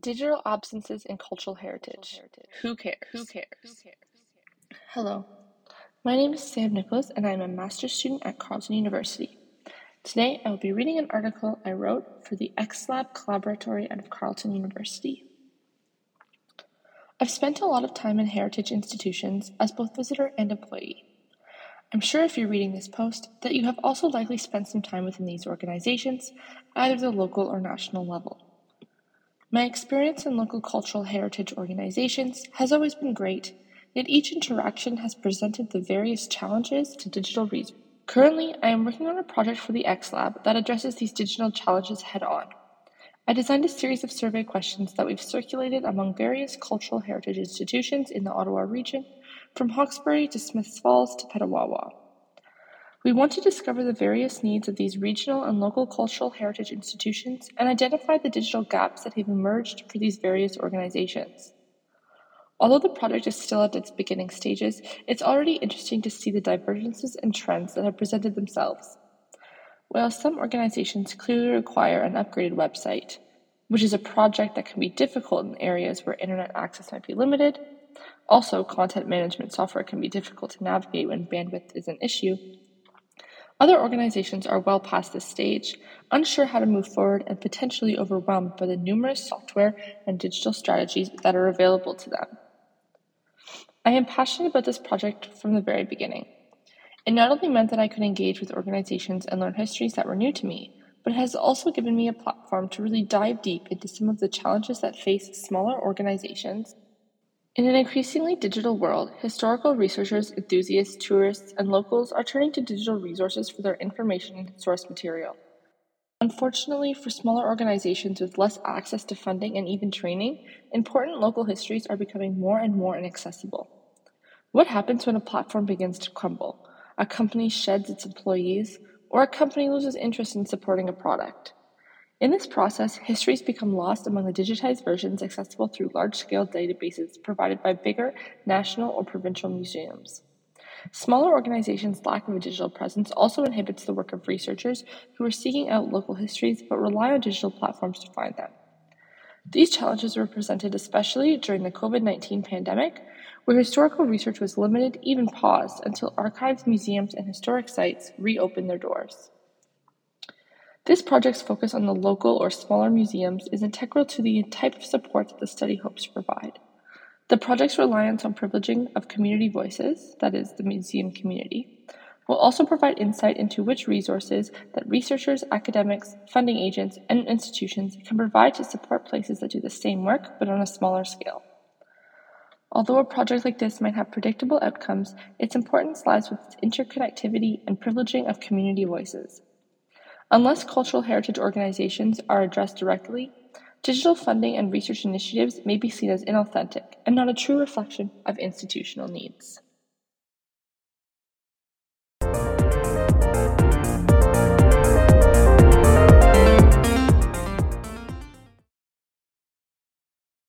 Digital absences in cultural heritage. Who cares? Who cares? Hello, my name is Sam Nicholas, and I am a master's student at Carleton University. Today, I will be reading an article I wrote for the XLab Collaboratory out of Carleton University. I've spent a lot of time in heritage institutions as both visitor and employee. I'm sure if you're reading this post that you have also likely spent some time within these organizations, either the local or national level. My experience in local cultural heritage organizations has always been great, yet each interaction has presented the various challenges to digital research. Currently, I am working on a project for the X Lab that addresses these digital challenges head on. I designed a series of survey questions that we've circulated among various cultural heritage institutions in the Ottawa region, from Hawkesbury to Smiths Falls to Petawawa. We want to discover the various needs of these regional and local cultural heritage institutions and identify the digital gaps that have emerged for these various organizations. Although the project is still at its beginning stages, it's already interesting to see the divergences and trends that have presented themselves. While some organizations clearly require an upgraded website, which is a project that can be difficult in areas where internet access might be limited, also, content management software can be difficult to navigate when bandwidth is an issue. Other organizations are well past this stage, unsure how to move forward, and potentially overwhelmed by the numerous software and digital strategies that are available to them. I am passionate about this project from the very beginning. It not only meant that I could engage with organizations and learn histories that were new to me, but it has also given me a platform to really dive deep into some of the challenges that face smaller organizations in an increasingly digital world, historical researchers, enthusiasts, tourists, and locals are turning to digital resources for their information and source material. Unfortunately, for smaller organizations with less access to funding and even training, important local histories are becoming more and more inaccessible. What happens when a platform begins to crumble, a company sheds its employees, or a company loses interest in supporting a product? In this process, histories become lost among the digitized versions accessible through large scale databases provided by bigger national or provincial museums. Smaller organizations' lack of a digital presence also inhibits the work of researchers who are seeking out local histories but rely on digital platforms to find them. These challenges were presented especially during the COVID 19 pandemic, where historical research was limited, even paused, until archives, museums, and historic sites reopened their doors. This project's focus on the local or smaller museums is integral to the type of support that the study hopes to provide. The project's reliance on privileging of community voices, that is, the museum community, will also provide insight into which resources that researchers, academics, funding agents, and institutions can provide to support places that do the same work but on a smaller scale. Although a project like this might have predictable outcomes, its importance lies with its interconnectivity and privileging of community voices. Unless cultural heritage organizations are addressed directly, digital funding and research initiatives may be seen as inauthentic and not a true reflection of institutional needs.